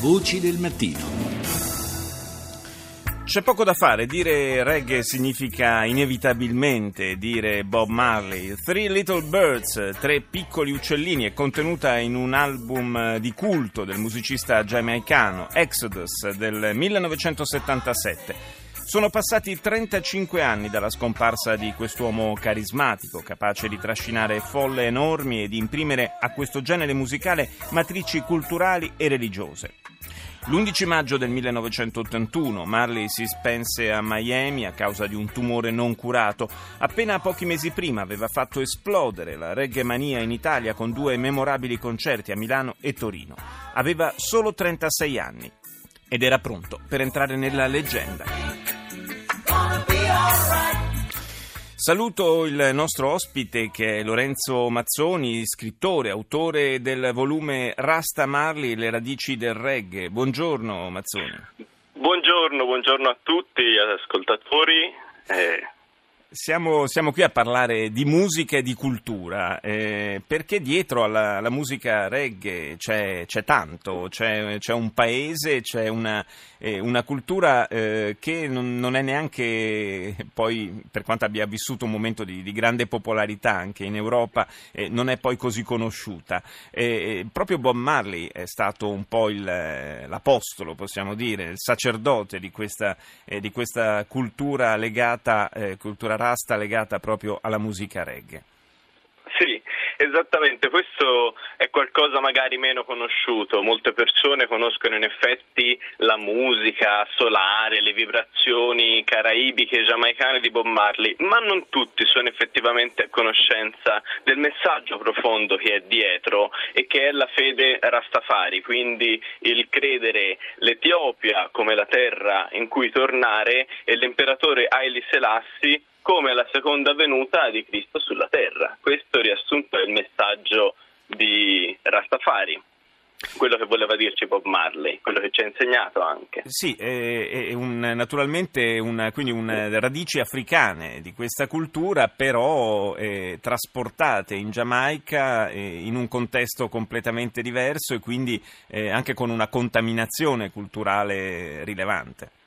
Voci del mattino. C'è poco da fare, dire reggae significa inevitabilmente dire Bob Marley. Three Little Birds, tre piccoli uccellini, è contenuta in un album di culto del musicista giamaicano Exodus del 1977. Sono passati 35 anni dalla scomparsa di quest'uomo carismatico, capace di trascinare folle enormi e di imprimere a questo genere musicale matrici culturali e religiose. L'11 maggio del 1981 Marley si spense a Miami a causa di un tumore non curato. Appena pochi mesi prima aveva fatto esplodere la reggae mania in Italia con due memorabili concerti a Milano e Torino. Aveva solo 36 anni ed era pronto per entrare nella leggenda. Saluto il nostro ospite che è Lorenzo Mazzoni, scrittore, autore del volume Rasta Marley, le radici del reggae. Buongiorno Mazzoni. Buongiorno, buongiorno a tutti gli ascoltatori. Eh, siamo, siamo, qui a parlare di musica e di cultura, eh, perché dietro alla, alla musica reggae c'è, c'è tanto, c'è, c'è, un paese, c'è una, eh, una cultura eh, che non, non, è neanche, poi per quanto abbia vissuto un momento di, di grande popolarità anche in Europa, eh, non è poi così conosciuta. proprio Bob Marley è stato un po' il, l'apostolo, possiamo dire, il sacerdote di questa, eh, di questa cultura legata, eh, cultura rasta legata proprio alla musica reggae. Sì, esattamente, questo è qualcosa magari meno conosciuto, molte persone conoscono in effetti la musica solare, le vibrazioni caraibiche, giamaicane di Bob Marley, ma non tutti sono effettivamente a conoscenza del messaggio profondo che è dietro e che è la fede Rastafari, quindi il credere l'Etiopia come la terra in cui tornare e l'imperatore Haile Selassie come la seconda venuta di Cristo sulla terra. Questo riassunto è il messaggio di Rastafari quello che voleva dirci Bob Marley, quello che ci ha insegnato anche. Sì, è, è un, naturalmente una, quindi un, radici africane di questa cultura, però eh, trasportate in Giamaica eh, in un contesto completamente diverso e quindi eh, anche con una contaminazione culturale rilevante.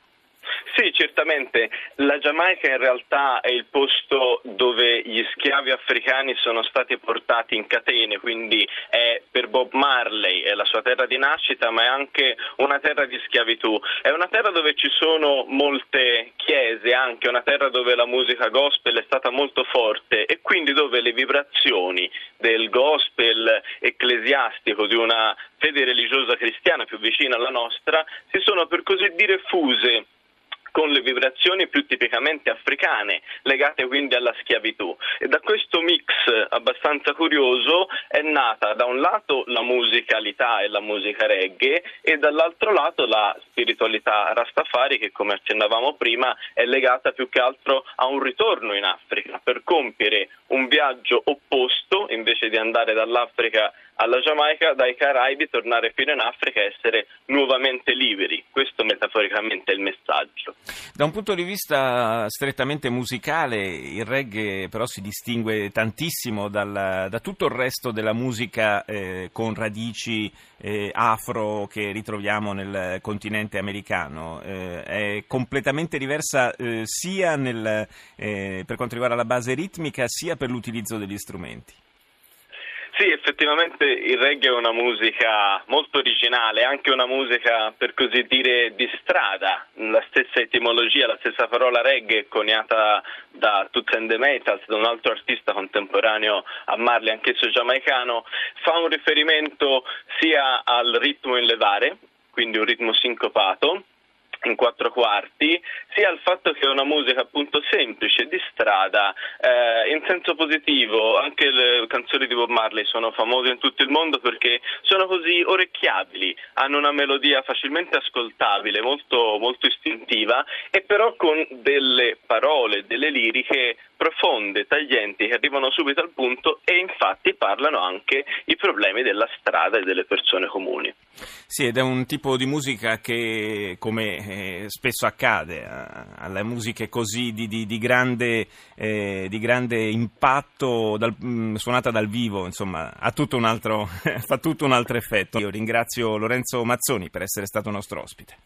Certamente. La Giamaica in realtà è il posto dove gli schiavi africani sono stati portati in catene, quindi è per Bob Marley, è la sua terra di nascita, ma è anche una terra di schiavitù. È una terra dove ci sono molte chiese, anche una terra dove la musica gospel è stata molto forte e quindi dove le vibrazioni del gospel ecclesiastico di una fede religiosa cristiana più vicina alla nostra si sono per così dire fuse con le vibrazioni più tipicamente africane, legate quindi alla schiavitù. E da questo mix abbastanza curioso è nata da un lato la musicalità e la musica reggae e dall'altro lato la spiritualità rastafari che come accennavamo prima è legata più che altro a un ritorno in Africa per compiere un viaggio opposto invece di andare dall'Africa alla Giamaica, dai Caraibi, tornare fino in Africa e essere nuovamente liberi. Questo metaforicamente è il messaggio. Da un punto di vista strettamente musicale, il reggae però si distingue tantissimo dal, da tutto il resto della musica eh, con radici eh, afro che ritroviamo nel continente americano. Eh, è completamente diversa eh, sia nel, eh, per quanto riguarda la base ritmica sia per l'utilizzo degli strumenti. Sì, effettivamente il reggae è una musica molto originale, anche una musica per così dire di strada, la stessa etimologia, la stessa parola reggae è coniata da Toots and the Metals, da un altro artista contemporaneo a Marley, anch'esso giamaicano, fa un riferimento sia al ritmo in levare, quindi un ritmo sincopato, in quattro quarti, sia al fatto che è una musica appunto semplice, di strada, eh, in senso positivo, anche le canzoni di Bob Marley sono famose in tutto il mondo perché sono così orecchiabili, hanno una melodia facilmente ascoltabile, molto, molto istintiva e però con delle parole, delle liriche profonde, taglienti, che arrivano subito al punto e infatti parlano anche i problemi della strada e delle persone comuni. Sì, ed è un tipo di musica che, come eh, spesso accade, alle musiche così di, di, di, grande, eh, di grande, impatto, dal, mm, suonata dal vivo, insomma, tutto altro, fa tutto un altro effetto. Io ringrazio Lorenzo Mazzoni per essere stato nostro ospite.